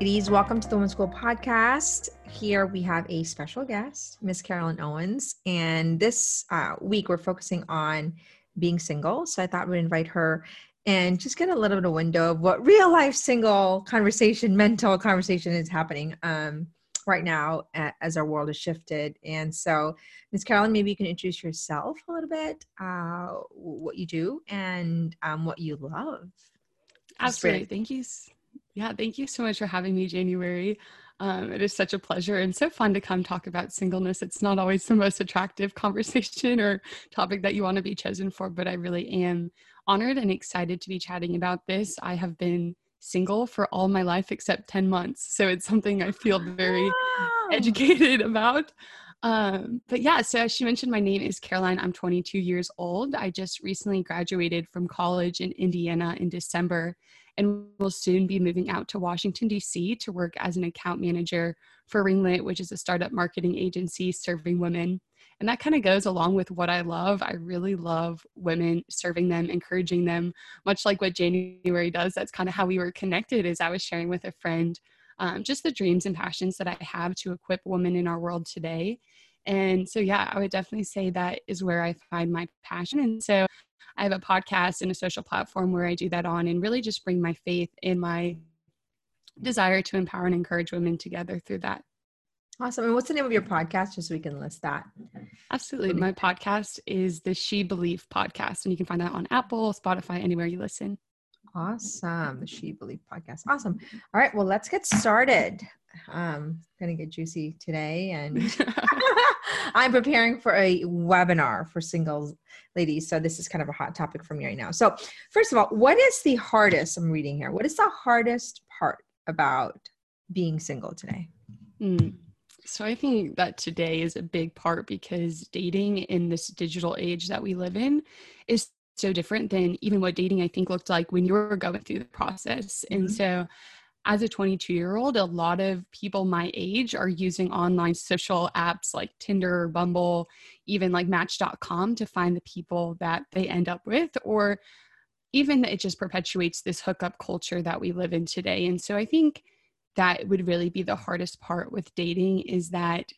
Ladies, welcome to the Women's School podcast. Here we have a special guest, Miss Carolyn Owens. And this uh, week we're focusing on being single. So I thought we'd invite her and just get a little bit of window of what real life single conversation, mental conversation is happening um, right now as our world has shifted. And so, Miss Carolyn, maybe you can introduce yourself a little bit, uh, what you do, and um, what you love. Absolutely. Thank you yeah, thank you so much for having me, January. Um, it is such a pleasure and so fun to come talk about singleness. It's not always the most attractive conversation or topic that you want to be chosen for, but I really am honored and excited to be chatting about this. I have been single for all my life except 10 months. So it's something I feel very wow. educated about. Um, but yeah, so as she mentioned, my name is Caroline. I'm 22 years old. I just recently graduated from college in Indiana in December and will soon be moving out to Washington, D.C. to work as an account manager for Ringlet, which is a startup marketing agency serving women. And that kind of goes along with what I love. I really love women, serving them, encouraging them, much like what January does. That's kind of how we were connected, as I was sharing with a friend um, just the dreams and passions that I have to equip women in our world today. And so, yeah, I would definitely say that is where I find my passion. And so, I have a podcast and a social platform where I do that on and really just bring my faith and my desire to empower and encourage women together through that. Awesome. And what's the name of your podcast just so we can list that? Absolutely. My podcast is the She Believe podcast, and you can find that on Apple, Spotify, anywhere you listen. Awesome. The She Believe podcast. Awesome. All right. Well, let's get started. Um, gonna get juicy today and I'm preparing for a webinar for singles ladies. So this is kind of a hot topic for me right now. So first of all, what is the hardest I'm reading here? What is the hardest part about being single today? Mm. So I think that today is a big part because dating in this digital age that we live in is so different than even what dating I think looked like when you were going through the process. Mm-hmm. And so as a 22 year old, a lot of people my age are using online social apps like Tinder, Bumble, even like Match.com to find the people that they end up with, or even it just perpetuates this hookup culture that we live in today. And so I think that would really be the hardest part with dating is that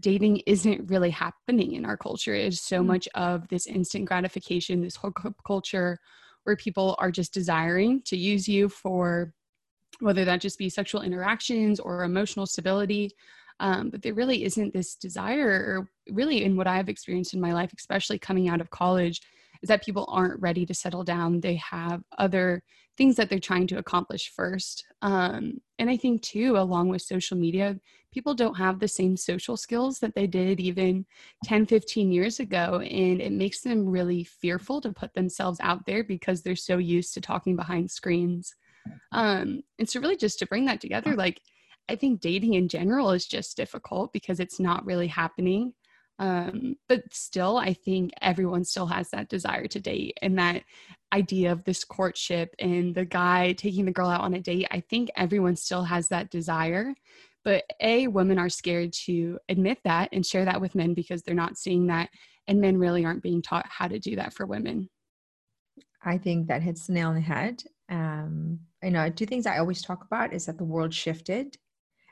dating isn't really happening in our culture. It's so mm-hmm. much of this instant gratification, this hookup culture where people are just desiring to use you for whether that just be sexual interactions or emotional stability. Um, but there really isn't this desire, or really in what I've experienced in my life, especially coming out of college, is that people aren't ready to settle down. They have other things that they're trying to accomplish first. Um, and I think, too, along with social media, people don't have the same social skills that they did even 10, 15 years ago. And it makes them really fearful to put themselves out there because they're so used to talking behind screens. Um, and so, really, just to bring that together, like, I think dating in general is just difficult because it's not really happening. Um, but still, I think everyone still has that desire to date and that idea of this courtship and the guy taking the girl out on a date. I think everyone still has that desire. But A, women are scared to admit that and share that with men because they're not seeing that. And men really aren't being taught how to do that for women. I think that hits the nail on the head. Um, I know two things I always talk about is that the world shifted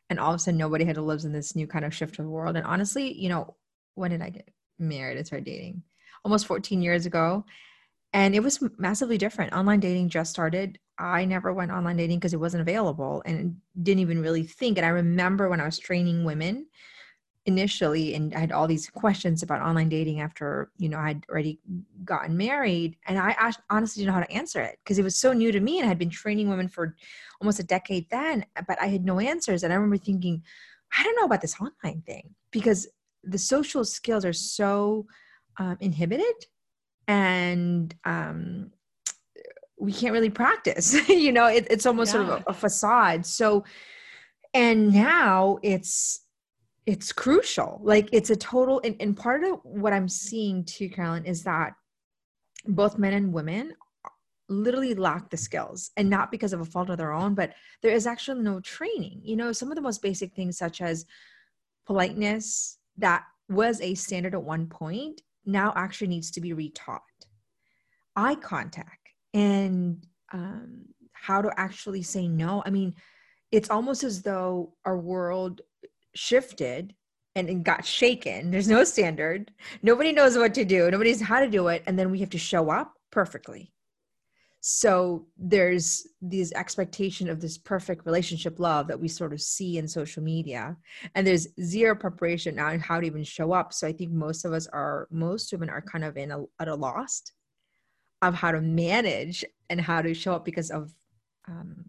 and all of a sudden nobody had to live in this new kind of shift of the world. And honestly, you know, when did I get married and start dating? Almost 14 years ago. And it was massively different. Online dating just started. I never went online dating because it wasn't available and didn't even really think. And I remember when I was training women initially and I had all these questions about online dating after, you know, I had already gotten married. And I honestly didn't know how to answer it because it was so new to me and I had been training women for almost a decade then, but I had no answers. And I remember thinking, I don't know about this online thing because the social skills are so um, inhibited and um, we can't really practice you know it, it's almost yeah. sort of a, a facade so and now it's it's crucial like it's a total and, and part of what i'm seeing too carolyn is that both men and women literally lack the skills and not because of a fault of their own but there is actually no training. You know some of the most basic things such as politeness that was a standard at one point now actually needs to be retaught. Eye contact and um, how to actually say no. I mean it's almost as though our world shifted and it got shaken. There's no standard. Nobody knows what to do. Nobody knows how to do it. And then we have to show up perfectly. So there's this expectation of this perfect relationship love that we sort of see in social media. And there's zero preparation on how to even show up. So I think most of us are, most women are kind of in a, at a loss of how to manage and how to show up because of um,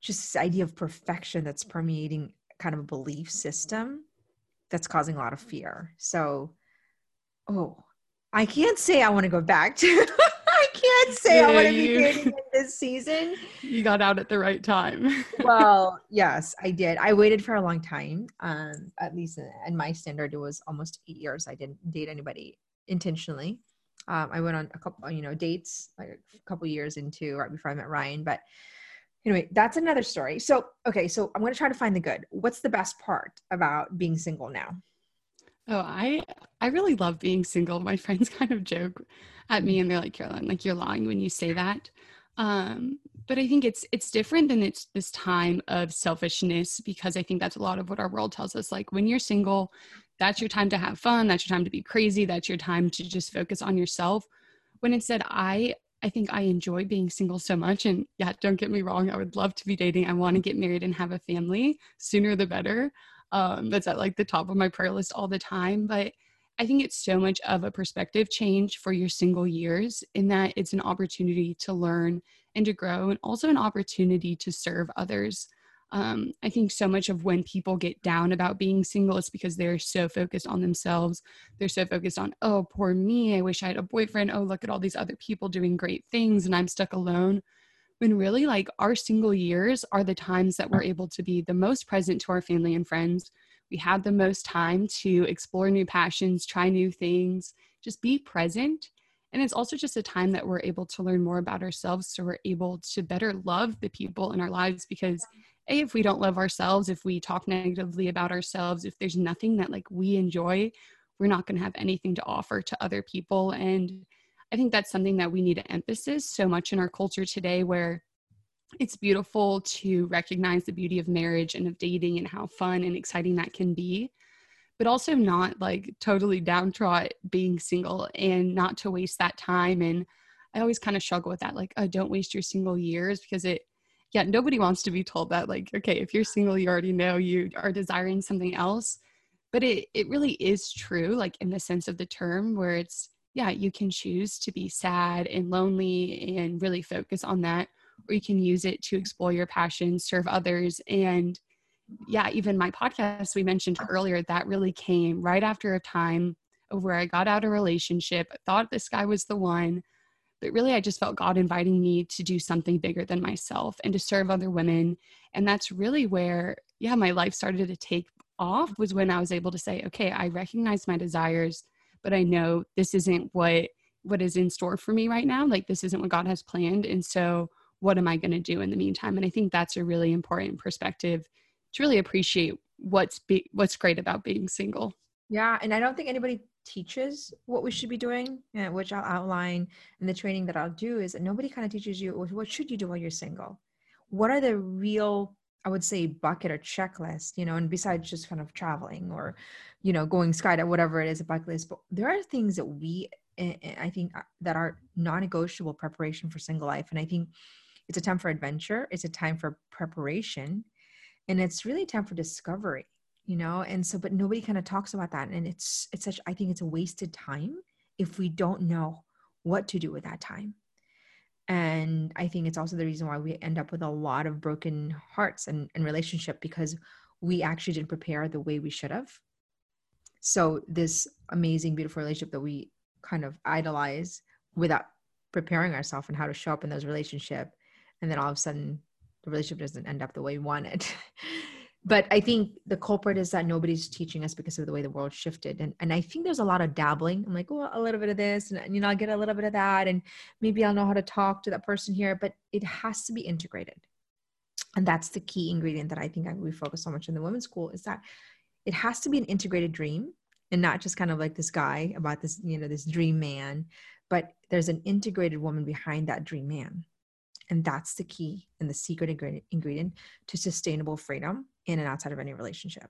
just this idea of perfection that's permeating kind of a belief system that's causing a lot of fear. So, oh, I can't say I want to go back to. I can't say yeah, I want to be dating this season. You got out at the right time. well, yes, I did. I waited for a long time. Um, at least in my standard, it was almost eight years. I didn't date anybody intentionally. Um, I went on a couple, you know, dates like a couple years into right before I met Ryan, but anyway, that's another story. So, okay, so I'm going to try to find the good. What's the best part about being single now? Oh, I I really love being single. My friends kind of joke at me and they're like, Caroline, like you're lying when you say that. Um, but I think it's it's different than it's this time of selfishness because I think that's a lot of what our world tells us. Like when you're single, that's your time to have fun, that's your time to be crazy, that's your time to just focus on yourself. When instead I I think I enjoy being single so much. And yeah, don't get me wrong, I would love to be dating. I want to get married and have a family sooner the better. Um, that's at like the top of my prayer list all the time. But I think it's so much of a perspective change for your single years in that it's an opportunity to learn and to grow, and also an opportunity to serve others um, I think so much of when people get down about being single, it's because they're so focused on themselves. They're so focused on, oh, poor me. I wish I had a boyfriend. Oh, look at all these other people doing great things and I'm stuck alone. When really, like, our single years are the times that we're able to be the most present to our family and friends. We have the most time to explore new passions, try new things, just be present. And it's also just a time that we're able to learn more about ourselves. So we're able to better love the people in our lives because a if we don't love ourselves if we talk negatively about ourselves if there's nothing that like we enjoy we're not going to have anything to offer to other people and i think that's something that we need to emphasize so much in our culture today where it's beautiful to recognize the beauty of marriage and of dating and how fun and exciting that can be but also not like totally downtrot being single and not to waste that time and i always kind of struggle with that like oh don't waste your single years because it yeah, nobody wants to be told that, like, okay, if you're single, you already know you are desiring something else. But it, it really is true, like, in the sense of the term, where it's, yeah, you can choose to be sad and lonely and really focus on that, or you can use it to explore your passions, serve others. And yeah, even my podcast we mentioned earlier, that really came right after a time of where I got out of a relationship, thought this guy was the one, but really i just felt god inviting me to do something bigger than myself and to serve other women and that's really where yeah my life started to take off was when i was able to say okay i recognize my desires but i know this isn't what what is in store for me right now like this isn't what god has planned and so what am i going to do in the meantime? And i think that's a really important perspective to really appreciate what's be, what's great about being single yeah and i don't think anybody teaches what we should be doing, eh, which I'll outline in the training that I'll do, is that nobody kind of teaches you what should you do while you're single. What are the real, I would say, bucket or checklist, you know, and besides just kind of traveling or, you know, going skydiving, whatever it is, a bucket list. But there are things that we, eh, eh, I think, uh, that are non-negotiable preparation for single life, and I think it's a time for adventure. It's a time for preparation, and it's really time for discovery you know? And so but nobody kind of talks about that and it's it's such i think it's a wasted time if we don't know what to do with that time. And i think it's also the reason why we end up with a lot of broken hearts and, and relationship because we actually didn't prepare the way we should have. So this amazing beautiful relationship that we kind of idolize without preparing ourselves and how to show up in those relationship and then all of a sudden the relationship doesn't end up the way we wanted but I think the culprit is that nobody's teaching us because of the way the world shifted. And, and I think there's a lot of dabbling. I'm like, well, a little bit of this, and you know, I'll get a little bit of that, and maybe I'll know how to talk to that person here, but it has to be integrated. And that's the key ingredient that I think we focus so much in the women's school is that it has to be an integrated dream and not just kind of like this guy about this, you know, this dream man, but there's an integrated woman behind that dream man And that's the key and the secret ingredient to sustainable freedom in and outside of any relationship.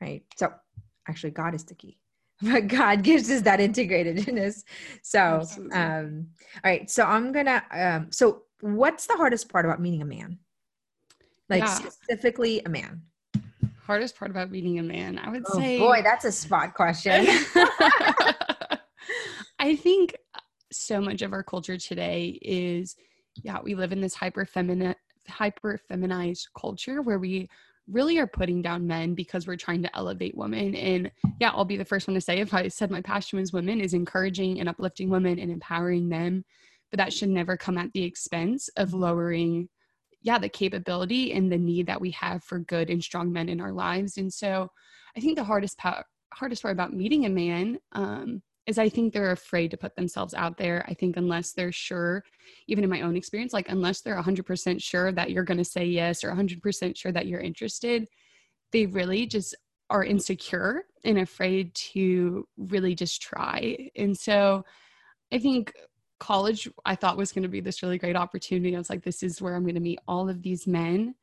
Right. So actually, God is the key. But God gives us that integratedness. So, um, all right. So I'm gonna. Um, so, what's the hardest part about meeting a man? Like yeah. specifically a man. Hardest part about meeting a man, I would oh, say. Boy, that's a spot question. I think so much of our culture today is yeah, we live in this hyper feminine hyper feminized culture where we really are putting down men because we're trying to elevate women. And yeah, I'll be the first one to say if I said my passion was women is encouraging and uplifting women and empowering them, but that should never come at the expense of lowering yeah, the capability and the need that we have for good and strong men in our lives. And so I think the hardest part hardest part about meeting a man um, is I think they're afraid to put themselves out there. I think unless they're sure, even in my own experience, like unless they're 100% sure that you're going to say yes or 100% sure that you're interested, they really just are insecure and afraid to really just try. And so I think college I thought was going to be this really great opportunity. I was like, this is where I'm going to meet all of these men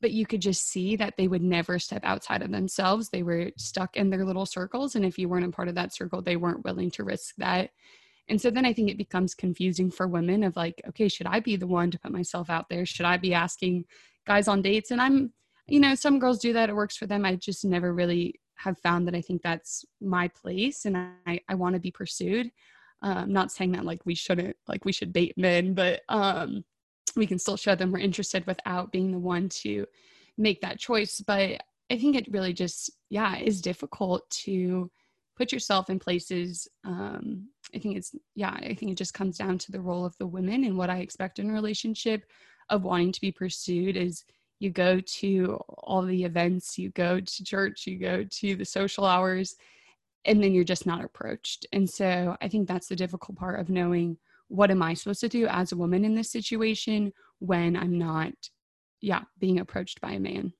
but you could just see that they would never step outside of themselves. They were stuck in their little circles. And if you weren't a part of that circle, they weren't willing to risk that. And so then I think it becomes confusing for women of like, okay, should I be the one to put myself out there? Should I be asking guys on dates? And I'm, you know, some girls do that, it works for them. I just never really have found that I think that's my place and I, I want to be pursued. Um, not saying that like we shouldn't, like we should date men, but um, we can still show them we're interested without being the one to make that choice. But i think it really just yeah is difficult to put yourself in places um, i think it's yeah i think it just comes down to the role of the women and what i expect in a relationship of wanting to be pursued is you go to all the events you go to church you go to the social hours and then you're just not approached. And so i think that's the difficult part of knowing what am I supposed to do as a woman in this situation when I'm not, yeah, being approached by a man?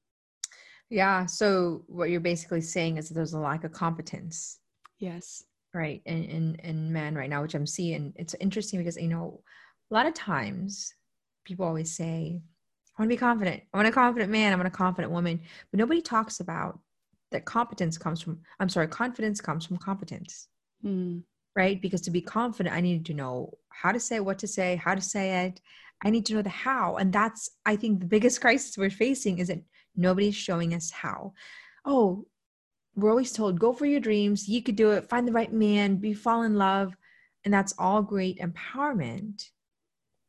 Yeah. So what you're basically saying is there's a lack of competence. Yes. Right. In, in, in men right now, which I'm seeing. It's interesting because, you know, a lot of times people always say, I want to be confident. I want a confident man. I want a confident woman. But nobody talks about that competence comes from, I'm sorry, confidence comes from competence. Mm right? Because to be confident, I need to know how to say what to say, how to say it. I need to know the how. And that's, I think, the biggest crisis we're facing is that nobody's showing us how. Oh, we're always told, go for your dreams, you could do it, find the right man, be fall in love. And that's all great empowerment,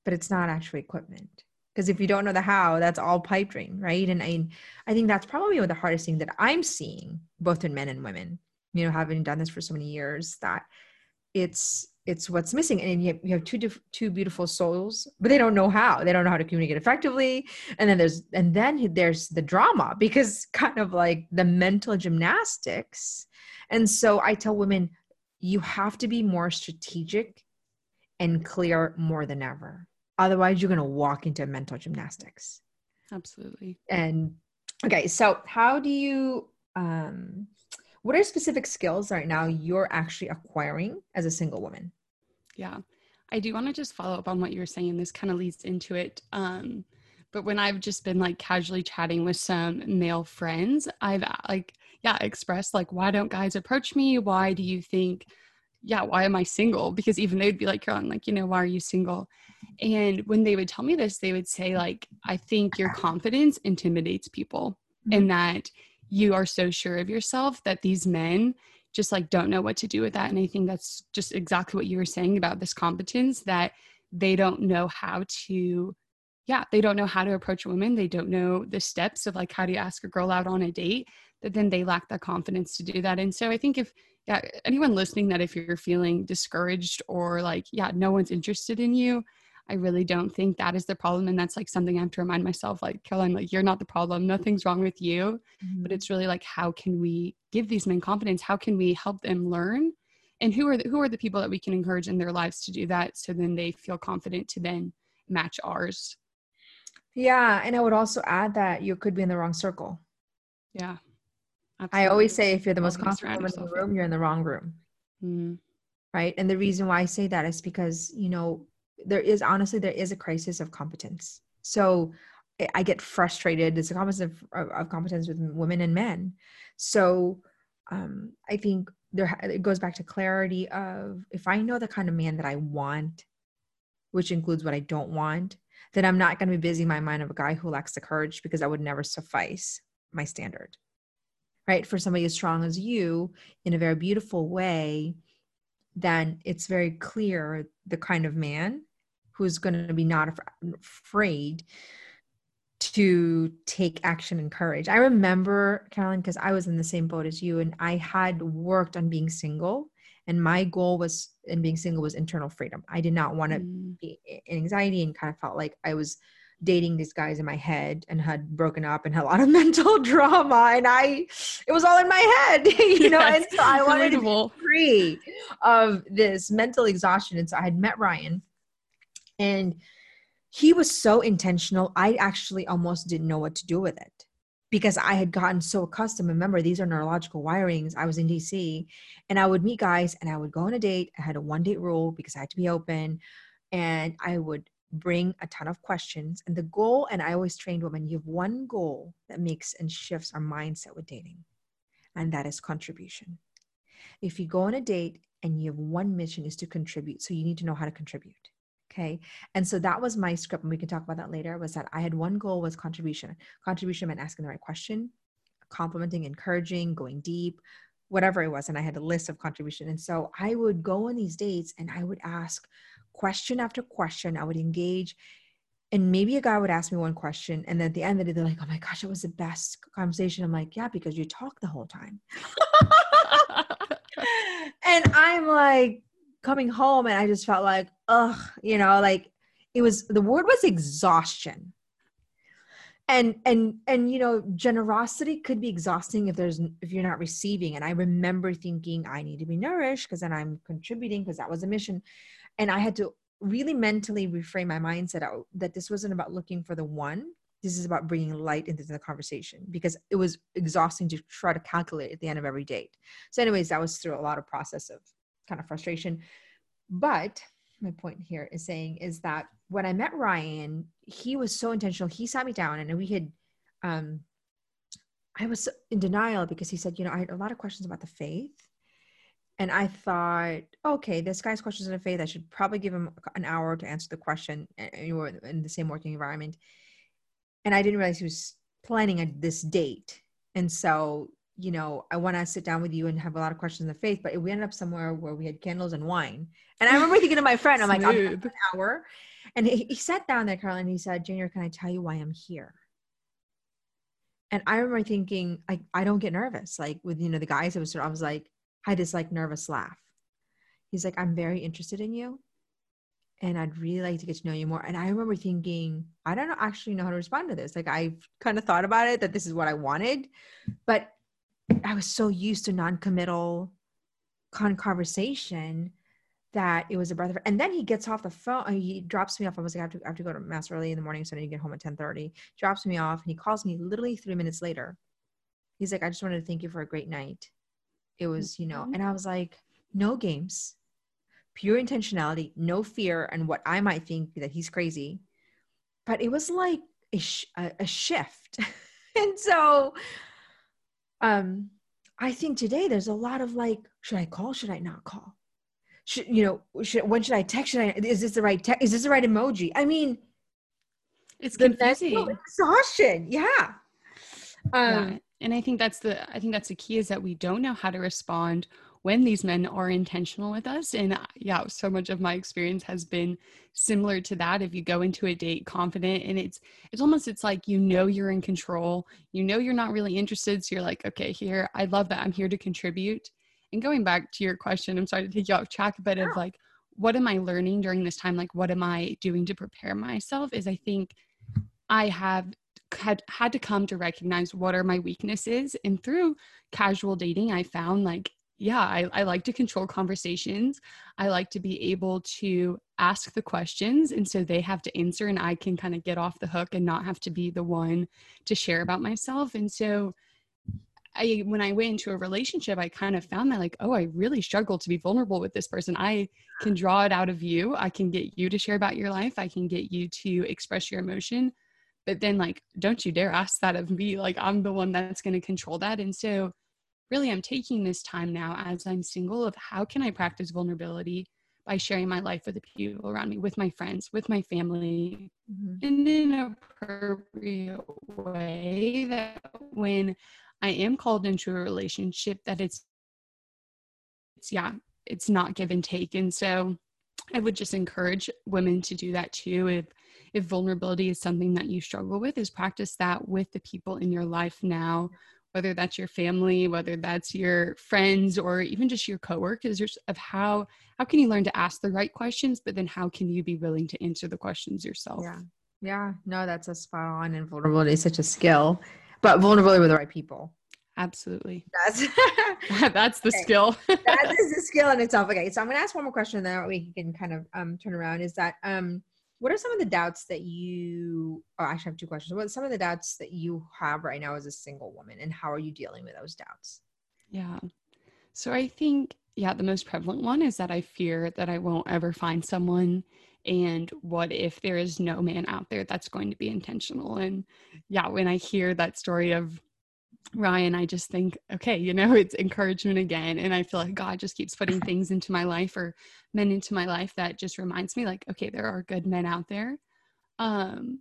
but it's not actually equipment. Because if you don't know the how, that's all pipe dream, right? And I, I think that's probably one of the hardest thing that I'm seeing, both in men and women, you know, having done this for so many years, that it's it's what's missing. And you have, you have two diff- two beautiful souls but they don't know how. They don't know how to communicate effectively. And then there's and then there's the drama because kind of like the mental gymnastics. And so i tell women you have to be more strategic and clear more than ever. Otherwise you're going to walk into mental gymnastics. Absolutely. And okay so how do you um what are specific skills right now you're actually acquiring as a single woman? Yeah, I do want to just follow up on what you were saying. This kind of leads into it. Um, but when I've just been like casually chatting with some male friends, I've like, yeah, expressed like, why don't guys approach me? Why do you think, yeah, why am I single? Because even they'd be like, Caroline, like, you know, why are you single? And when they would tell me this, they would say, like, I think your confidence intimidates people mm-hmm. and that you are so sure of yourself that these men just like don't know what to do with that. And i think that's just exactly what you were saying about this competence that they don't know how to yeah they don't know how to approach women they don't know the steps of like how do you ask a girl out on a date that then they lack the confidence to do that. And so i think if yeah anyone listening that if you're feeling discouraged or like yeah no one's interested in you I really don't think that is the problem. And that's like something I have to remind myself, like, Caroline, like, you're not the problem. Nothing's wrong with you. Mm-hmm. But it's really like, how can we give these men confidence? How can we help them learn? And who are the, who are the people that we can encourage in their lives to do that so then they feel confident to then match ours? Yeah. And I would also add that you could be in the wrong circle. Yeah. Absolutely. I always say if you're the most confident woman in the room, you're in the wrong room. Mm-hmm. Right. And the reason why I say that is because, you know, there is honestly there is a crisis of competence. So i get frustrated. It's a crisis of, of, competence with women and men. So um, i think there it goes back to clarity of if i know the kind of man that i want which includes what i don't want then i'm not going to be busy my mind of a guy who lacks the courage because that would never suffice my standard. Right? For somebody as strong as you in a very beautiful way then it's very clear the kind of man who's going to be not af- afraid to take action and courage. I remember, Carolyn, because I was in the same boat as you, and I had worked on being single. And my goal was in being single was internal freedom. I did not want to mm. be in anxiety and kind of felt like I was dating these guys in my head and had broken up and had a lot of mental drama and I it was all in my head you know yes, and so I wanted relatable. to be free of this mental exhaustion and so I had met Ryan and he was so intentional I actually almost didn't know what to do with it because I had gotten so accustomed remember these are neurological wirings I was in DC and I would meet guys and I would go on a date I had a one date rule because I had to be open and I would bring a ton of questions. And the goal, and I always trained women, you have one goal that makes and shifts our mindset with dating, and that is contribution. If you go on a date and you have one mission is to contribute, so you need to know how to contribute. Okay. And so that was my script, and we can talk about that later. Was that I had one goal was contribution. Contribution meant asking the right question, complimenting, encouraging, going deep, whatever it was. And I had a list of contribution. And so I would go on these dates and I would ask question after question. I would engage. And maybe a guy would ask me one question, and then at the end of it, they're like, "Oh my gosh, it was the best conversation." I'm like, "Yeah, because you talk the whole time." and I'm like coming home, and I just felt like, ugh, you know, like it was the word was exhaustion. And and and you know generosity could be exhausting if there's if you're not receiving. And i remember thinking i need to be nourished because then i'm contributing because that was a mission. And i had to really mentally reframe my mindset out that this wasn't about looking for the one. This is about bringing light into the conversation because it was exhausting to try to calculate at the end of every date. So anyways that was through a lot of process of kind of frustration but my point here is saying is that when I met Ryan, he was so intentional. He sat me down and we had, um, I was in denial because he said, you know, I had a lot of questions about the faith. And I thought, okay, this guy's questions on the faith. I should probably give him an hour to answer the question. And we were in the same working environment. And I didn't realize he was planning a, this date. And so you know, I want to sit down with you and have a lot of questions of faith. But we ended up somewhere where we had candles and wine. And I remember thinking to my friend, I'm like, I'll an hour. And he, he sat down there, Carl, and he said, Junior, can I tell you why I'm here? And I remember thinking, I, I don't get nervous. Like with, you know, the guys, it was, sort of, I was like, I had this like nervous laugh. He's like, I'm very interested in you. And I'd really like to get to know you more. And I remember thinking, I don't actually know how to respond to this. Like I've kind of thought about it that this is what I wanted, but I was so used to non-committal con conversation that it was a breath of and then he gets off the phone and he drops me off. I was like i have to, I have to go to mass early in the morning so i need to get home at 10 30 drops me off and he calls me literally three minutes later. He's like i just wanted to thank you for a great night. It was you know mm-hmm. and i was like no games. Pure intentionality. No fear and what i might think that he's crazy. But it was like a, sh- a, a shift. And so um i think today there's a lot of like should i call should i not call? Should you know should, when should i text should i is this the right text is this the right emoji? I mean it's confusing. exhaustion yeah. Um yeah. and i think that's the i think that's the key is that we don't know how to respond when these men are intentional with us. And uh, yeah, so much of my experience has been similar to that. If you go into a date confident and it's it's almost it's like you know you're in control, you know you're not really interested. So you're like, okay, here, I love that I'm here to contribute. And going back to your question, I'm sorry to take you off track a bit of like what am I learning during this time? Like what am I doing to prepare myself? Is I think I have had had to come to recognize what are my weaknesses and through casual dating i found like yeah, I, I like to control conversations. I like to be able to ask the questions. And so they have to answer, and I can kind of get off the hook and not have to be the one to share about myself. And so I when I went into a relationship, I kind of found that like, oh, I really struggle to be vulnerable with this person. I can draw it out of you. I can get you to share about your life. I can get you to express your emotion. But then like, don't you dare ask that of me. Like I'm the one that's going to control that. And so really I'm taking this time now as I'm single of how can I practice vulnerability by sharing my life with the people around me, with my friends, with my family, mm-hmm. in an appropriate way that when I am called into a relationship that it's it's yeah, it's not give and take. And so I would just encourage women to do that too. If if vulnerability is something that you struggle with, is practice that with the people in your life now, whether that's your family, whether that's your friends, or even just your coworkers, of how how can you learn to ask the right questions, but then how can you be willing to answer the questions yourself? Yeah. Yeah. No, that's a spot on and vulnerability is such a skill but vulnerability with the right people. Absolutely. That's that's the okay. skill. that is the skill in itself. Okay, so I'm gonna ask one more question, and then we can kind of um, turn around. Is that um, what are some of the doubts that you? Oh, actually, I have two questions. What are some of the doubts that you have right now as a single woman, and how are you dealing with those doubts? Yeah. So I think yeah, the most prevalent one is that I fear that I won't ever find someone and what if there is no man out there that's going to be intentional and yeah when i hear that story of ryan i just think okay you know it's encouragement again and i feel like god just keeps putting things into my life or men into my life that just reminds me like okay there are good men out there um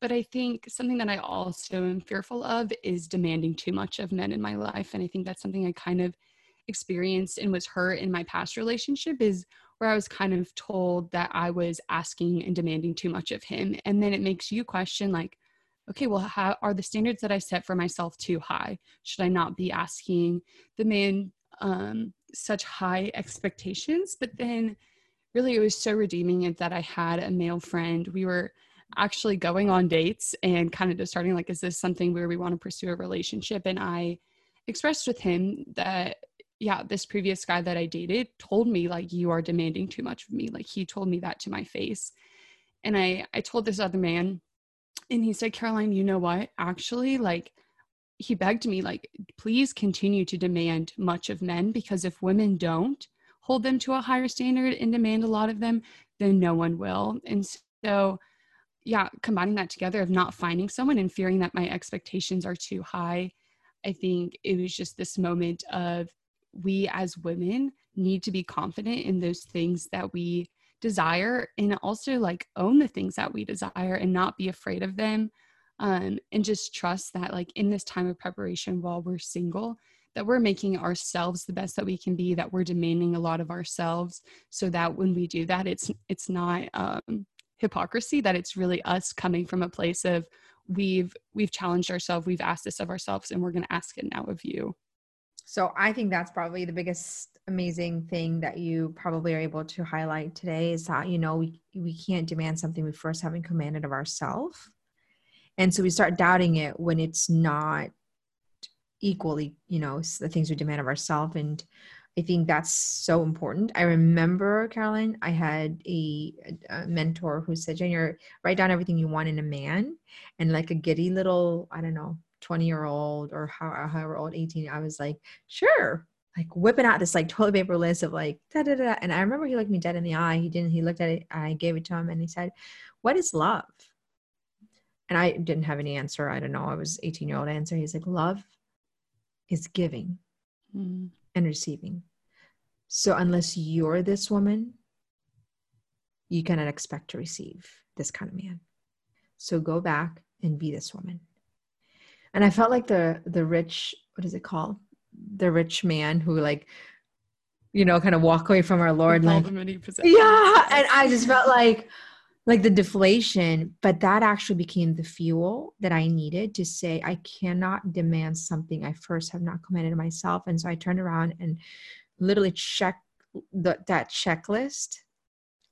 but i think something that i also am fearful of is demanding too much of men in my life and i think that's something i kind of experienced and was hurt in my past relationship is where I was kind of told that I was asking and demanding too much of him. And then it makes you question, like, okay, well, how are the standards that I set for myself too high? Should I not be asking the man um, such high expectations? But then really, it was so redeeming that I had a male friend. We were actually going on dates and kind of just starting like, is this something where we want to pursue a relationship? And I expressed with him that yeah, this previous guy that I dated told me like you are demanding too much of me. Like he told me that to my face. And I I told this other man and he said, "Caroline, you know what? Actually, like he begged me like please continue to demand much of men because if women don't hold them to a higher standard and demand a lot of them, then no one will." And so yeah, combining that together of not finding someone and fearing that my expectations are too high, I think it was just this moment of we as women need to be confident in those things that we desire and also like own the things that we desire and not be afraid of them um, and just trust that like in this time of preparation while we're single that we're making ourselves the best that we can be that we're demanding a lot of ourselves so that when we do that it's it's not um, hypocrisy that it's really us coming from a place of we've we've challenged ourselves we've asked this of ourselves and we're going to ask it now of you so I think that's probably the biggest amazing thing that you probably are able to highlight today is that you know we we can't demand something we first haven't commanded of ourselves. And so we start doubting it when it's not equally, you know, the things we demand of ourselves and I think that's so important. I remember, carolyn I had a, a mentor who said, Junior, write down everything you want in a man. And like a giddy little, I don't know, 20 year old or however old 18 i was like sure like whipping out this like toilet paper list of like da da da and i remember he looked me dead in the eye he didn't he looked at it i gave it to him and he said what is love? And i didn't have any answer i don't know i was 18 year old answer he's like love is giving mm. and receiving. So unless you're this woman you cannot expect to receive this kind of man. So go back and be this woman and i felt like the the rich what is it called? The rich man who like you know kind of walk away from our lord like yeah and i just felt like like the deflation but that actually became the fuel that i needed to say i cannot demand something i first have not commanded myself. And so i turned around and literally checked the, that checklist.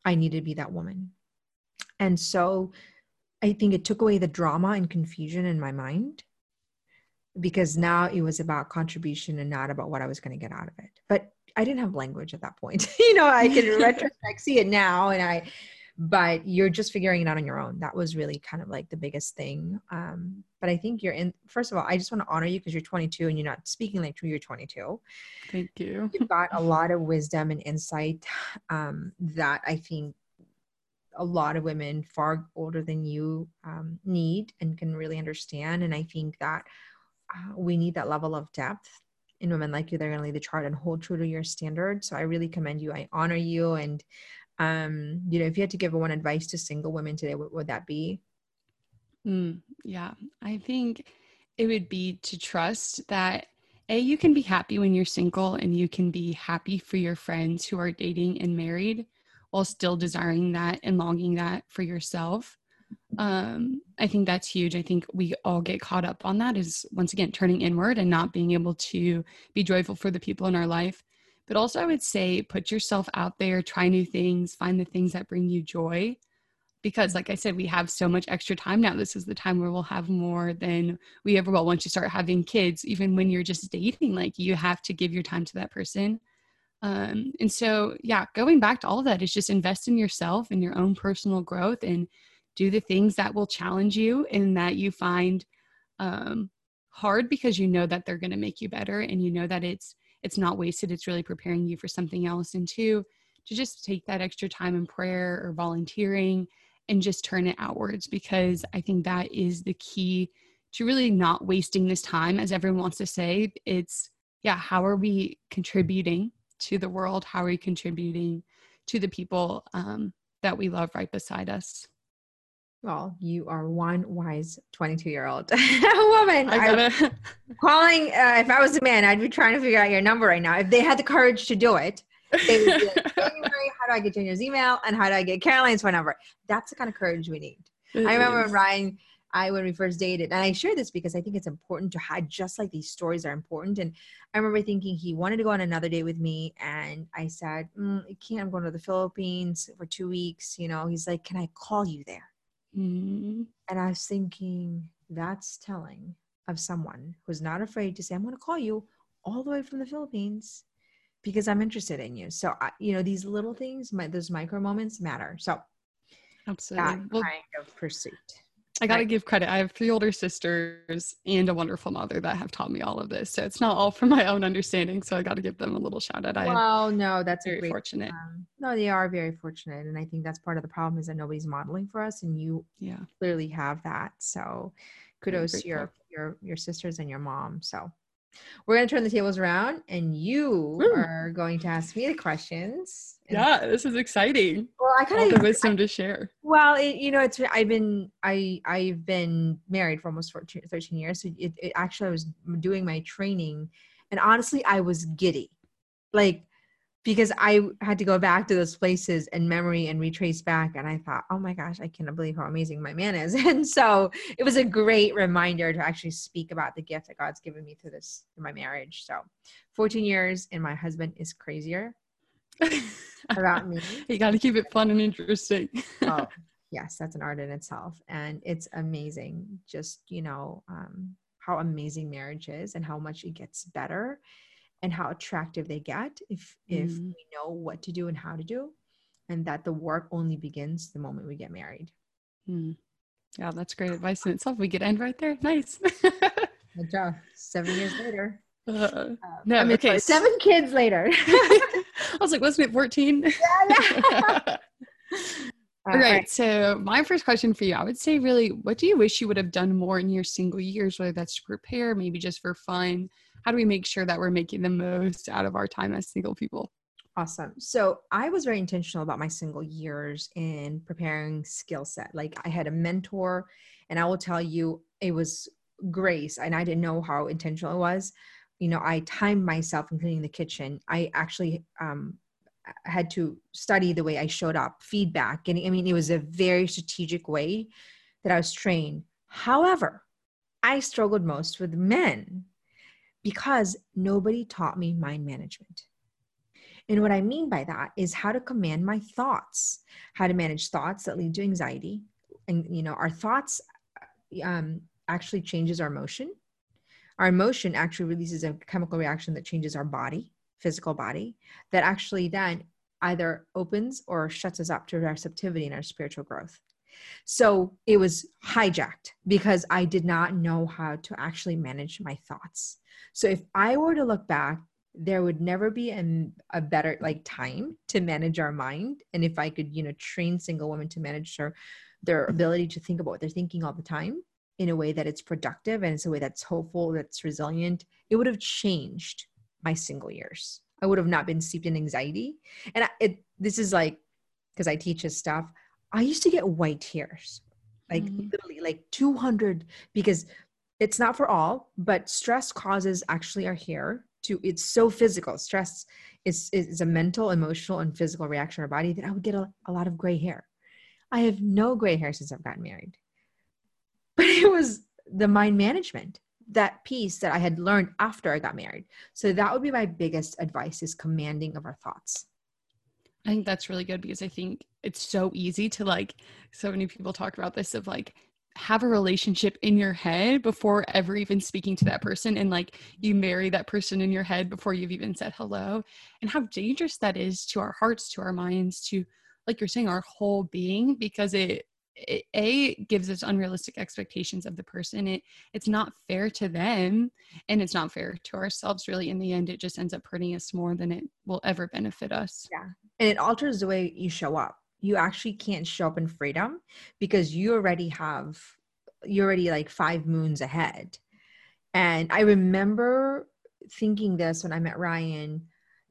I needed to be that woman. And so i think it took away the drama and confusion in my mind because now it was about contribution and not about what I was going to get out of it. But I didn't have language at that point. you know, I can retrospect see it now and I but you're just figuring it out on your own. That was really kind of like the biggest thing. Um, but I think you're in, first of all, I just want to honor you because you're 22 and you're not speaking like you're 22. Thank you. You've got a lot of wisdom and insight um, that I think a lot of women far older than you um, need and can really understand. And I think that uh, we need that level of depth in women like you. They're going to lead the chart and hold true to your standards. So I really commend you. I honor you. And, um, you know, if you had to give one advice to single women today, what would that be? Mm, yeah, I think it would be to trust that a you can be happy when you're single and you can be happy for your friends who are dating and married while still desiring that and longing that for yourself. Um, I think that's huge. I think we all get caught up on that is once again turning inward and not being able to be joyful for the people in our life. But also, I would say put yourself out there, try new things, find the things that bring you joy. Because, like I said, we have so much extra time now. This is the time where we'll have more than we ever will once you start having kids. Even when you're just dating, like you have to give your time to that person. Um, and so, yeah, going back to all of that is just invest in yourself and your own personal growth and do the things that will challenge you and that you find um, hard because you know that they're going to make you better and you know that it's it's not wasted it's really preparing you for something else and two to just take that extra time in prayer or volunteering and just turn it outwards because i think that is the key to really not wasting this time as everyone wants to say it's yeah how are we contributing to the world? How are we contributing to the people um, that we love right beside us? Well, you are one wise 22 year old woman. I gotta calling. Uh, if I was a man, I'd be trying to figure out your number right now. If they had the courage to do it, they would be like, January, how do I get Junior's email and how do I get Caroline's phone number? That's the kind of courage we need. It I remember is. Ryan I when we first dated, and I share this because I think it's important to have just like these stories are important. And I remember thinking he wanted to go on another date with me, and I said, mm, "I can't. I'm going to the Philippines for two weeks." You know, he's like, "Can I call you there?" Mm-hmm. And I was thinking that's telling of someone who's not afraid to say, "I'm going to call you all the way from the Philippines." Because I'm interested in you. So, I, you know, these little things, my, those micro moments matter. So, absolutely. That well, kind of pursuit. I got to give credit. I have three older sisters and a wonderful mother that have taught me all of this. So it's not all from my own understanding. So I got to give them a little shout out. I well, no, that's very great, fortunate. Um, no, they are very fortunate, and I think that's part of the problem is that nobody's modeling for us, and you yeah clearly have that. So kudos to your your your sisters and your mom. So we're going to turn the tables around and you Ooh. are going to ask me the questions. Yeah, this is exciting. Well, I kind of the wisdom I, to share. Well, it, you know, it's I've been I I've been married for almost 14, 13 years. So it, it actually I was doing my training and honestly I was giddy. Like because I had to go back to those places and memory and retrace back. And I thought, oh my gosh, I cannot believe how amazing my man is. And so it was a great reminder to actually speak about the gift that God's given me through this, through my marriage. So 14 years and my husband is crazier about me. You got to keep it fun and interesting. oh, yes, that's an art in itself. And it's amazing just, you know, um, how amazing marriage is and how much it gets better and how attractive they get if if mm. we know what to do and how to do and that the work only begins the moment we get married mm. yeah that's great advice in itself we could end right there nice good job seven years later uh, uh, no I mean, okay seven kids later i was like wasn't it 14 yeah, yeah. All right. right. So, my first question for you, I would say, really, what do you wish you would have done more in your single years, whether that's to prepare, maybe just for fun, how do we make sure that we're making the most out of our time as single people? Awesome. So I was very intentional about my single years in preparing skill set. Like I had a mentor, and I will tell you, it was grace, and I didn't know how intentional it was. You know, I timed myself in cleaning the kitchen. I actually um, had to study the way I showed up, feedback, and I mean, it was a very strategic way that I was trained. However, I struggled most with men because nobody taught me mind management. And what I mean by that is how to command my thoughts, how to manage thoughts that lead to anxiety. And, you know, our thoughts um, actually changes our emotion. Our emotion actually releases a chemical reaction that changes our body, physical body, that actually then either opens or shuts us up to receptivity in our spiritual growth. So it was hijacked because I did not know how to actually manage my thoughts. So if I were to look back, there would never be a, a better like time to manage our mind. And if I could, you know, train single women to manage their their ability to think about what they're thinking all the time in a way that it's productive and it's a way that's hopeful, that's resilient, it would have changed my single years. I would have not been steeped in anxiety. And it, this is like, because I teach this stuff, I used to get white hairs, like mm-hmm. literally like 200, because it's not for all, but stress causes actually our hair to, it's so physical. Stress is, is a mental, emotional, and physical reaction in our body that I would get a, a lot of gray hair. I have no gray hair since I've gotten married. But it was the mind management that piece that I had learned after I got married. So that would be my biggest advice is commanding of our thoughts. I think that's really good because I think it's so easy to like so many people talk about this of like have a relationship in your head before ever even speaking to that person and like you marry that person in your head before you've even said hello. And how dangerous that is to our hearts to our minds to like you're saying our whole being because it it, a gives us unrealistic expectations of the person. It it's not fair to them and it's not fair to ourselves really. In the end it just ends up hurting us more than it will ever benefit us. Yeah. And it alters the way you show up. You actually can't show up in freedom because you already have you're already like five moons ahead. And i remember thinking this when i met ryan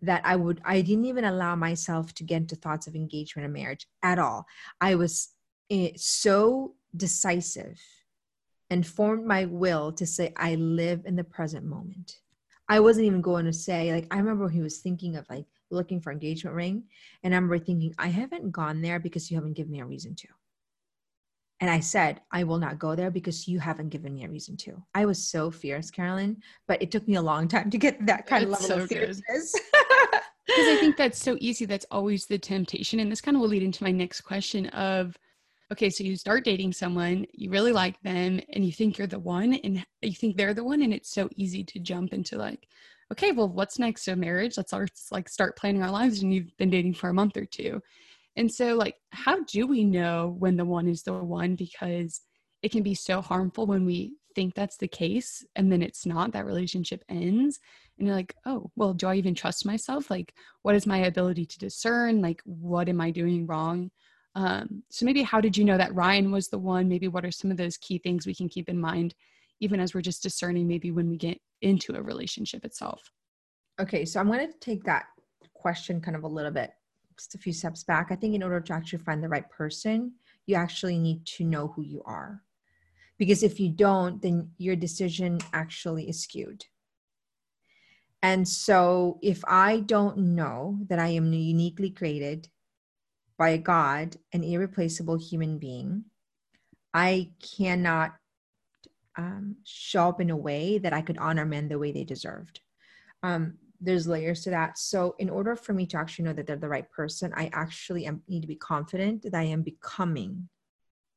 that I would I didn't even allow myself to get into thoughts of engagement and marriage at all. I was Eh, so decisive and formed my will to say, I live in the present moment. I wasn't even going to say, like, I remember he was thinking of like looking for engagement ring. And I remember thinking, I haven't gone there because you haven't given me a reason to. And I said, I will not go there because you haven't given me a reason to. I was so fierce, Caroline, but it took me a long time to get that kind it's of level so of fierceness. Because I think that's so easy. That's always the temptation. And this kind of will lead into my next question of okay, so you start dating someone, you really like them, and you think you're the one, and you think they're the one, and it's so easy to jump into like, okay, well, what's next? So marriage, let's like start planning our lives, and you've been dating for a month or two. And so, like, how do we know when the one is the one? Because it can be so harmful when we think that's the case and then it's not, that relationship ends. And you're like, oh, well, do I even trust myself? Like, what is my ability to discern? Like, what am I doing wrong? Um, so maybe how did you know that Ryan was the one? Maybe what are some of those key things we can keep in mind, even as we're just discerning maybe when we get into a relationship itself? Okay, so I'm going to take that question kind of a little bit, just a few steps back. I think in order to actually find the right person, you actually need to know who you are. Because if you don't, then your decision actually is skewed. And so if I don't know that I am uniquely created by a God, an irreplaceable human being, I cannot um, show up in a way that I could honor men the way they deserved. Um, there's layers to that. So, in order for me to actually know that they're the right person, I actually am, need to be confident that I am becoming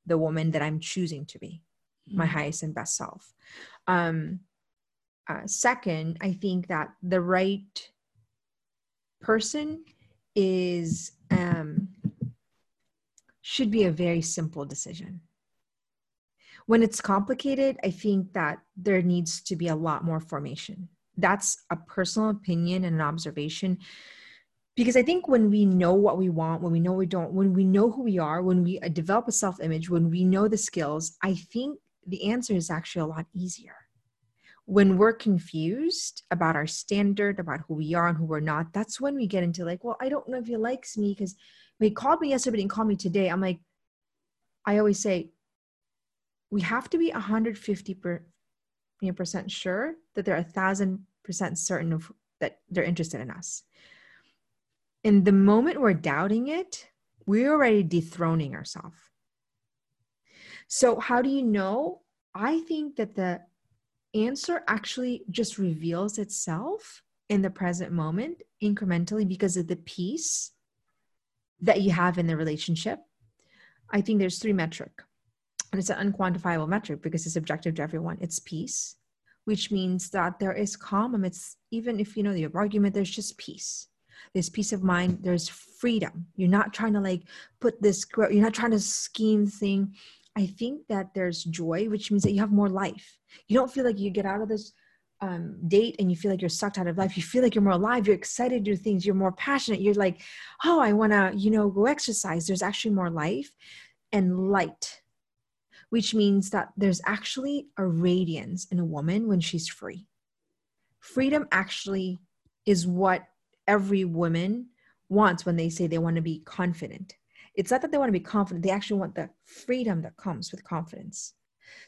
the woman that I'm choosing to be, mm-hmm. my highest and best self. Um, uh, second, I think that the right person is um, should be a very simple decision. When it's complicated, I think that there needs to be a lot more formation. That's a personal opinion and an observation. Because I think when we know what we want, when we know we don't, when we know who we are, when we uh, develop a self image, when we know the skills, I think the answer is actually a lot easier. When we're confused about our standard, about who we are and who we're not, that's when we get into like, well, I don't know if he likes me because he called me yesterday, but didn't call me today. I'm like, I always say, we have to be 150 per, percent sure that they're a thousand percent certain of that they're interested in us. In the moment we're doubting it, we're already dethroning ourselves. So, how do you know? I think that the answer actually just reveals itself in the present moment incrementally because of the peace that you have in the relationship i think there's three metric. And it's an unquantifiable metric because it's objective to everyone. It's peace which means that there is calm amidst even if you know the argument there's just peace. There's peace of mind. There's freedom. You're not trying to like put this you're not trying to scheme thing. I think that there's joy which means that you have more life. You don't feel like you get out of this um, date and you feel like you're sucked out of life you feel like you're more alive you're excited to do things you're more passionate you're like oh i want to you know go exercise there's actually more life and light which means that there's actually a radiance in a woman when she's free freedom actually is what every woman wants when they say they want to be confident. It's not that they want to be confident, they actually want the freedom that comes with confidence.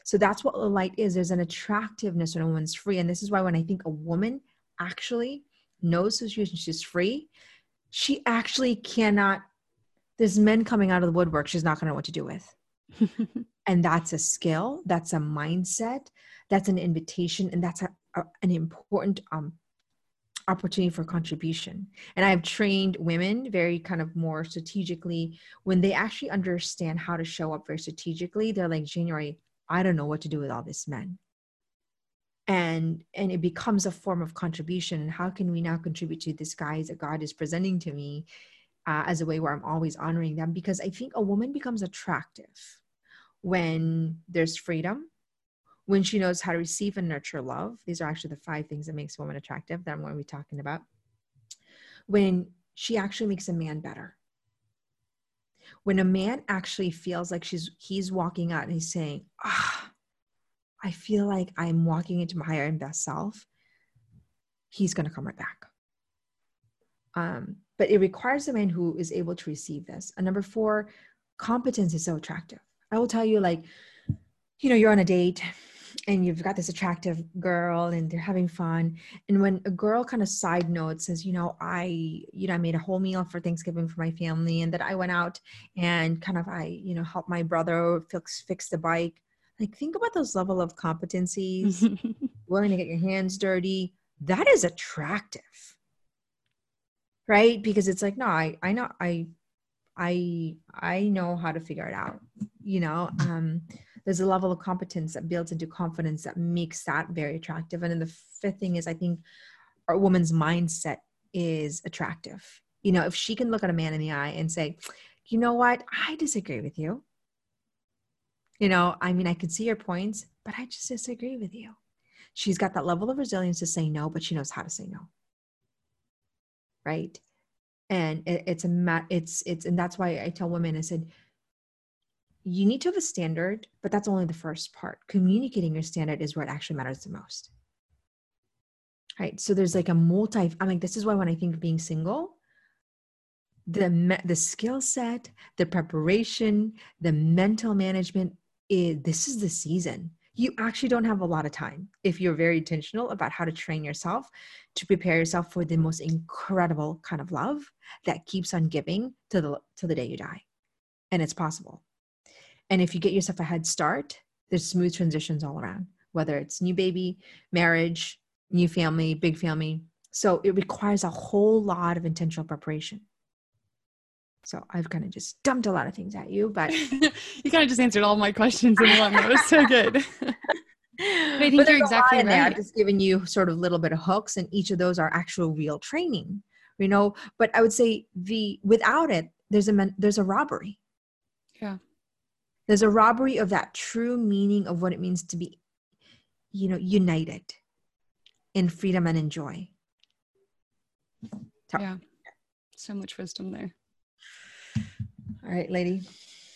So that's what the light is. There's an attractiveness when a woman's free. And this is why when I think a woman actually knows who she is and she's free, she actually cannot, there's men coming out of the woodwork she's not going to know what to do with. and that's a skill, that's a mindset, that's an invitation, and that's a, a, an important um, opportunity for contribution. And I've trained women very kind of more strategically when they actually understand how to show up very strategically. They're like, January, I don't know what to do with all this men. And and it becomes a form of contribution. How can we now contribute to this guys that God is presenting to me uh, as a way where I'm always honoring them? Because I think a woman becomes attractive when there's freedom when she knows how to receive and nurture love these are actually the five things that makes a woman attractive that i'm going to be talking about when she actually makes a man better when a man actually feels like she's he's walking out and he's saying ah i feel like i'm walking into my higher and best self he's going to come right back. Um, but it requires a man who is able to receive this. And number four competence is so attractive. I will tell you like you know you're on a date and you've got this attractive girl and they're having fun. And when a girl kind of side note says you know i you know i made a whole meal for thanksgiving for my family and that i went out and kind of i you know helped my brother fix fix the bike. Like think about those level of competencies willing to get your hands dirty. That is attractive right? Because it's like no i i know i i i know how to figure it out you know? Um there's a level of competence that builds into confidence that makes that very attractive. And then the fifth thing is i think our woman's mindset is attractive. You know if she can look at a man in the eye and say you know what? I disagree with you. You know i mean i can see your points but i just disagree with you. She's got that level of resilience to say no but she knows how to say no. Right? And it, it's a it's it's and that's why i tell women i said you need to have a standard, but that's only the first part. Communicating your standard is where it actually matters the most. Right. So there's like a multi, I'm like, this is why when I think of being single, the the skill set, the preparation, the mental management is this is the season. You actually don't have a lot of time if you're very intentional about how to train yourself to prepare yourself for the most incredible kind of love that keeps on giving to the to the day you die. And it's possible. And if you get yourself a head start, there's smooth transitions all around, whether it's new baby, marriage, new family, big family. So it requires a whole lot of intentional preparation. So I've kind of just dumped a lot of things at you, but you kind of just answered all my questions in one. That was so good. but I think but you're exactly right. I've just given you sort of a little bit of hooks, and each of those are actual real training. You know, but I would say the without it, there's a there's a robbery. Yeah there's a robbery of that true meaning of what it means to be you know united in freedom and in joy. So, yeah. So much wisdom there. All right lady.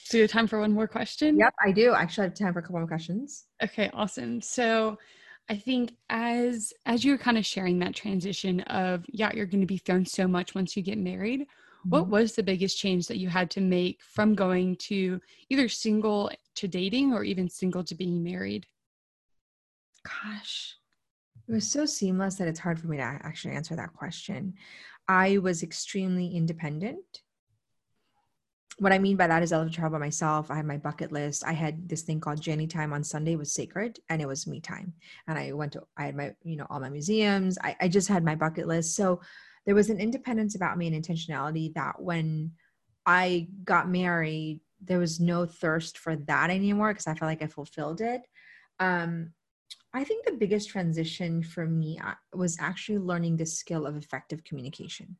So you have time for one more question? Yep i do. Actually I have time for a couple more questions. Okay awesome. So i think as as you're kind of sharing that transition of yeah you're going to be thrown so much once you get married what mm-hmm. was the biggest change that you had to make from going to either single to dating or even single to being married? Gosh, it was so seamless that it's hard for me to actually answer that question. I was extremely independent. What I mean by that is I love to travel by myself. I had my bucket list. I had this thing called Jenny time on Sunday was sacred and it was me time. And I went to, I had my, you know, all my museums. I, I just had my bucket list. So there was an independence about me and intentionality that when I got married, there was no thirst for that anymore because I felt like I fulfilled it. Um, I think the biggest transition for me uh, was actually learning the skill of effective communication.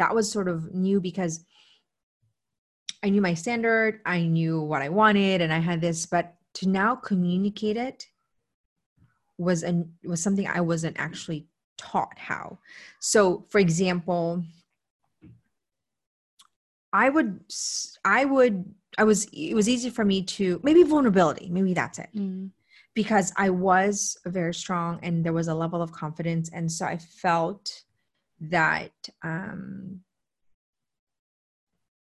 that was sort of new because I knew my standard, I knew what I wanted, and I had this, but to now communicate it was an was something I wasn't actually taught how. So, for example, I would I would I was it was easy for me to maybe vulnerability, maybe that's it. Mm. Because I was very strong and there was a level of confidence and so I felt that um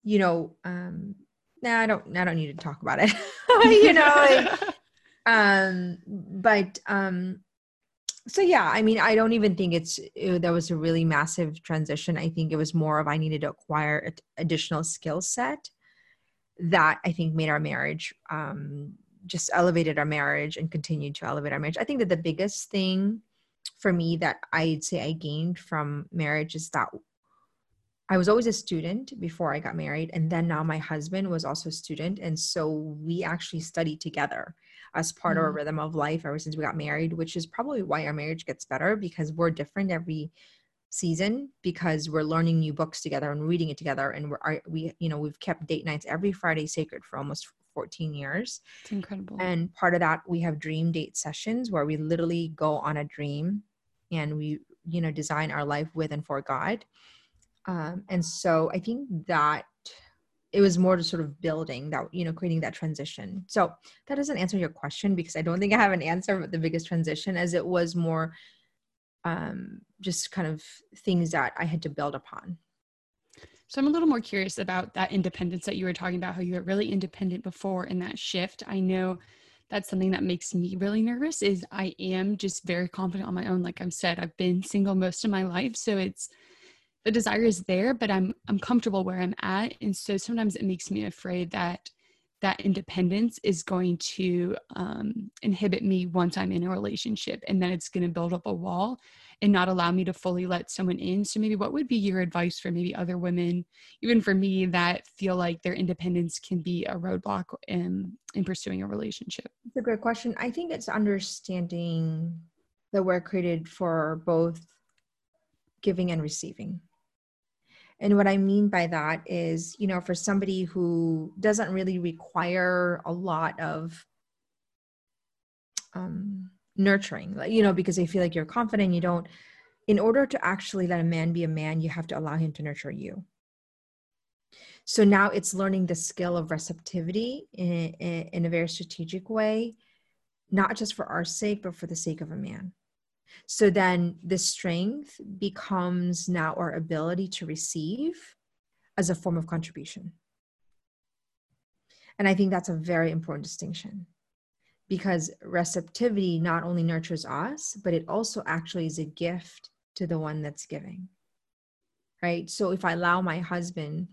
you know um nah, I don't I don't need to talk about it. you know like, um but um so yeah i mean i don't even think it's it, there was a really massive transition i think it was more of i needed to acquire additional skill set that i think made our marriage um, just elevated our marriage and continued to elevate our marriage i think that the biggest thing for me that i'd say i gained from marriage is that I was always a student before I got married. And then now my husband was also a student. And so we actually studied together as part mm-hmm. of our mm-hmm. rhythm of life ever since we got married, which is probably why our marriage gets better because we're different every season because we're learning new books together and reading it together and we're we you know we've kept date nights every friday sacred for almost 14 years it's incredible and part of that we have dream date sessions where we literally go on a dream and we you know design our life with and for god um, and so i think that it was more to sort of building that you know creating that transition. So that doesn't answer your question because i don't think i have an answer but the biggest transition as it was more um, just kind of things that i had to build upon. So i'm a little more curious about that independence that you were talking about how you were really independent before in that shift. I know that's something that makes me really nervous is i am just very confident on my own. Like i've said i've been single most of my life. So it's the desire is there but i'm i'm comfortable where i'm at. And so sometimes it makes me afraid that that independence is going to um, inhibit me once i'm in a relationship and then it's going to build up a wall and not allow me to fully let someone in. So maybe what would be your advice for maybe other women even for me that feel like their independence can be a roadblock in in pursuing a relationship? It's a great question. I think it's understanding that we're created for both giving and receiving and what I mean by that is, you know, for somebody who doesn't really require a lot of um, nurturing, you know, because they feel like you're confident, you don't, in order to actually let a man be a man, you have to allow him to nurture you. So now it's learning the skill of receptivity in, in, in a very strategic way, not just for our sake, but for the sake of a man. So then the strength becomes now our ability to receive as a form of contribution. And I think that's a very important distinction because receptivity not only nurtures us, but it also actually is a gift to the one that's giving. Right. So if I allow my husband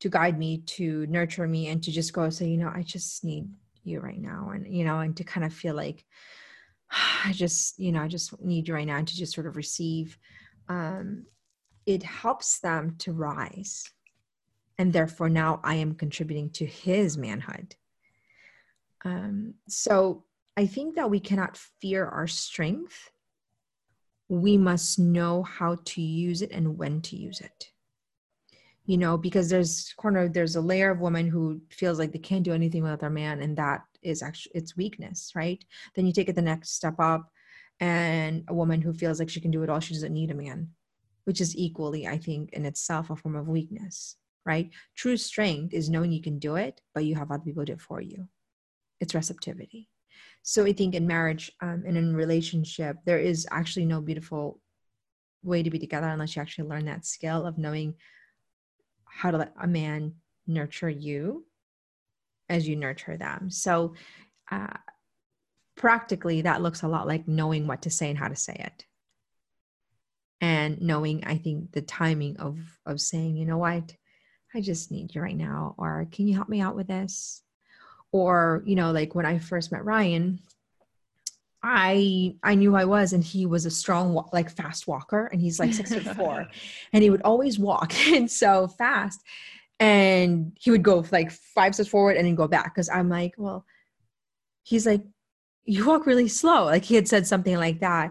to guide me, to nurture me, and to just go say, you know, I just need you right now, and, you know, and to kind of feel like, I just, you know, I just need you right now to just sort of receive. Um, it helps them to rise. And therefore, now I am contributing to his manhood. Um, so I think that we cannot fear our strength. We must know how to use it and when to use it. You know, because there's corner, there's a layer of women who feels like they can't do anything without their man, and that is actually its weakness, right? Then you take it the next step up, and a woman who feels like she can do it all, she doesn't need a man, which is equally, I think, in itself a form of weakness, right? True strength is knowing you can do it, but you have other people do it for you. It's receptivity. So I think in marriage um, and in relationship, there is actually no beautiful way to be together unless you actually learn that skill of knowing how to let a man nurture you as you nurture them. So, uh, practically, that looks a lot like knowing what to say and how to say it. And knowing, I think, the timing of of saying, you know what, I just need you right now, or can you help me out with this? Or, you know, like when I first met Ryan, I I knew I was, and he was a strong, like fast walker, and he's like six foot four, and he would always walk and so fast and he would go like five steps forward and then go back because i'm like well he's like you walk really slow like he had said something like that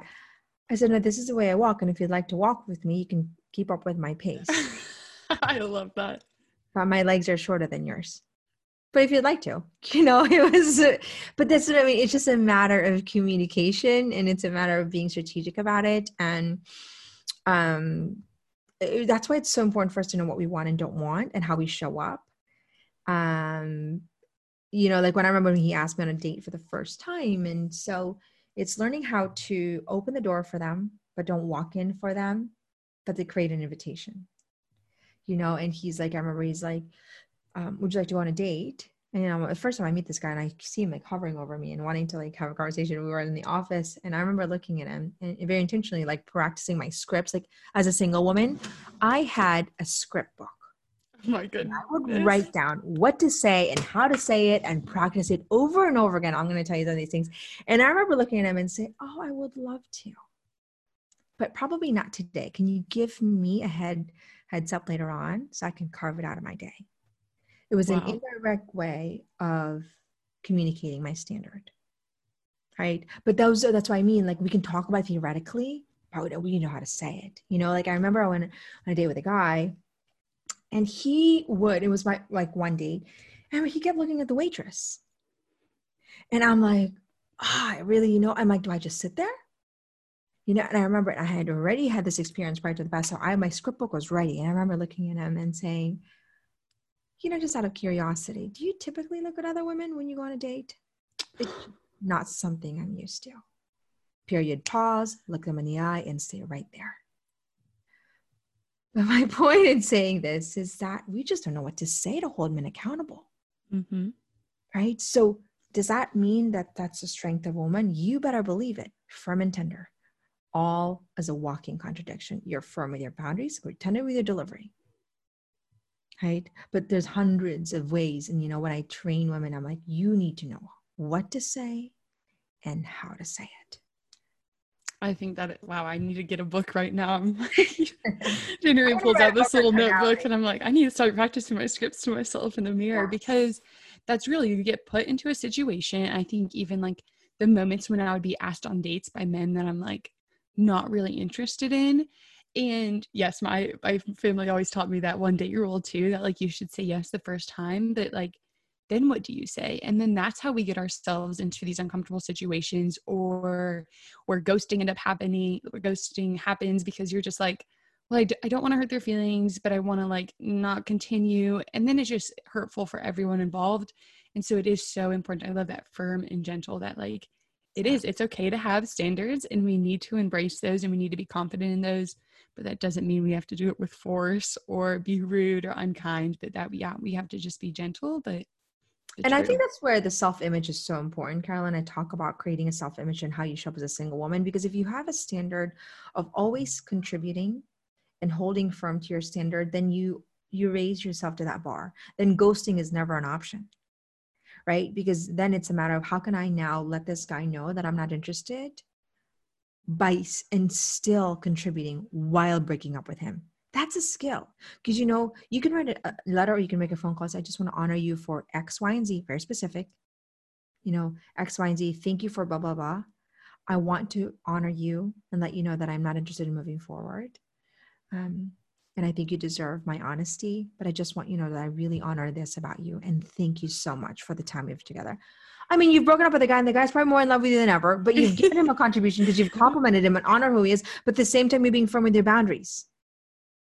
i said no this is the way i walk and if you'd like to walk with me you can keep up with my pace. I love that. But my legs are shorter than yours. But if you'd like to, you know, it was, but that's what I mean. It's just a matter of communication and it's a matter of being strategic about it. And um, that's why it's so important for us to know what we want and don't want and how we show up. Um, you know, like when I remember when he asked me on a date for the first time. And so it's learning how to open the door for them, but don't walk in for them, but to create an invitation. You know, and he's like, I remember he's like, um, would you like to go on a date? And you know, the first time I meet this guy and I see him like hovering over me and wanting to like have a conversation. We were in the office and I remember looking at him and very intentionally like practicing my scripts. Like as a single woman, I had a script book Oh my goodness. I would write down what to say and how to say it and practice it over and over again. I'm going to tell you some of these things. And I remember looking at him and say, Oh, I would love to, but probably not today. Can you give me a head heads up later on so I can carve it out of my day? It was wow. an indirect way of communicating my standard. Right. But those that's what I mean. Like we can talk about theoretically, but we know how to say it. You know, like I remember I went on a date with a guy and he would, it was my like one date, and he kept looking at the waitress. And I'm like, ah, oh, I really, you know, I'm like, do I just sit there? You know, and I remember I had already had this experience prior to the past. So I my script book was ready. And I remember looking at him and saying, you know, just out of curiosity, do you typically look at other women when you go on a date? It's not something I'm used to. Period. Pause, look them in the eye, and stay right there. But my point in saying this is that we just don't know what to say to hold men accountable. Mm-hmm. Right. So, does that mean that that's the strength of a woman? You better believe it. Firm and tender, all as a walking contradiction. You're firm with your boundaries, you're tender with your delivery. Right. But there's hundreds of ways. And, you know, when I train women, I'm like, you need to know what to say and how to say it. I think that wow, I need to get a book right now. January pulls out this little notebook and I'm like, I need to start practicing my scripts to myself in the mirror yeah. because that's really you get put into a situation. I think even like the moments when I would be asked on dates by men that I'm like not really interested in. And yes, my my family always taught me that one date rule too, that like you should say yes the first time, but like then what do you say? And then that's how we get ourselves into these uncomfortable situations or where ghosting end up happening or ghosting happens because you're just like well I d- I don't want to hurt their feelings but i want to like not continue. And then it's just hurtful for everyone involved. And so it is so important. I love that firm and gentle that like it is it's okay to have standards and we need to embrace those and we need to be confident in those but that doesn't mean we have to do it with force or be rude or unkind but that yeah we have to just be gentle but and true. I think that's where the self image is so important, Caroline. I talk about creating a self image and how you show up as a single woman. Because if you have a standard of always contributing and holding firm to your standard, then you you raise yourself to that bar. Then ghosting is never an option, right? Because then it's a matter of how can I now let this guy know that I'm not interested by and still contributing while breaking up with him. That's a skill. Because you know you can write a letter or you can make a phone call say i just want to honor you for x y and z very specific. You know x y and z thank you for blah blah blah. I want to honor you and let you know that i'm not interested in moving forward. Um, and i think you deserve my honesty but i just want you to know that i really honor this about you and thank you so much for the time we've together I mean, you've broken up with a guy, and the guy's probably more in love with you than ever, but you've given him a contribution because you've complimented him and honor who he is, but at the same time, you're being firm with your boundaries.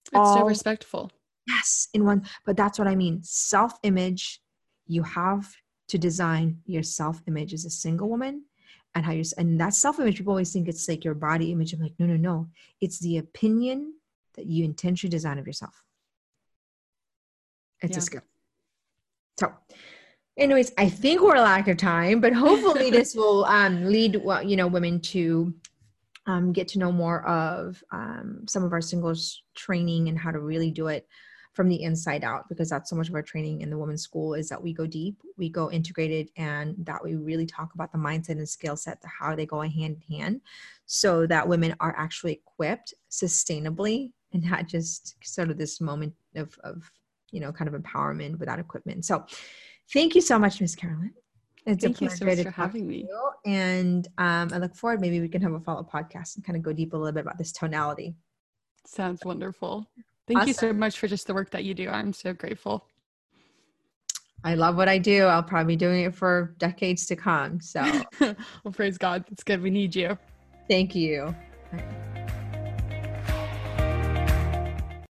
It's all, so respectful. Yes, in one, but that's what I mean. Self image, you have to design your self image as a single woman and how you and that self image people always think it's like your body image i'm like no no no it's the opinion that you intentionally design of yourself it's yeah. a skill so anyways i think we're a lack of time but hopefully this will um, lead you know women to um, get to know more of um, some of our singles training and how to really do it from the inside out because that's so much of our training in the women's school is that we go deep we go integrated and that we really talk about the mindset and skill set to how they go hand in hand so that women are actually equipped sustainably and not just sort of this moment of, of you know kind of empowerment without equipment. So thank you so much miss caroline it's Thank a pleasure you so to for having me. You. And um, I look forward, maybe we can have a follow up podcast and kind of go deep a little bit about this tonality. Sounds wonderful. Thank awesome. you so much for just the work that you do. I'm so grateful. I love what I do. I'll probably be doing it for decades to come. So, well, praise God. It's good. We need you. Thank you.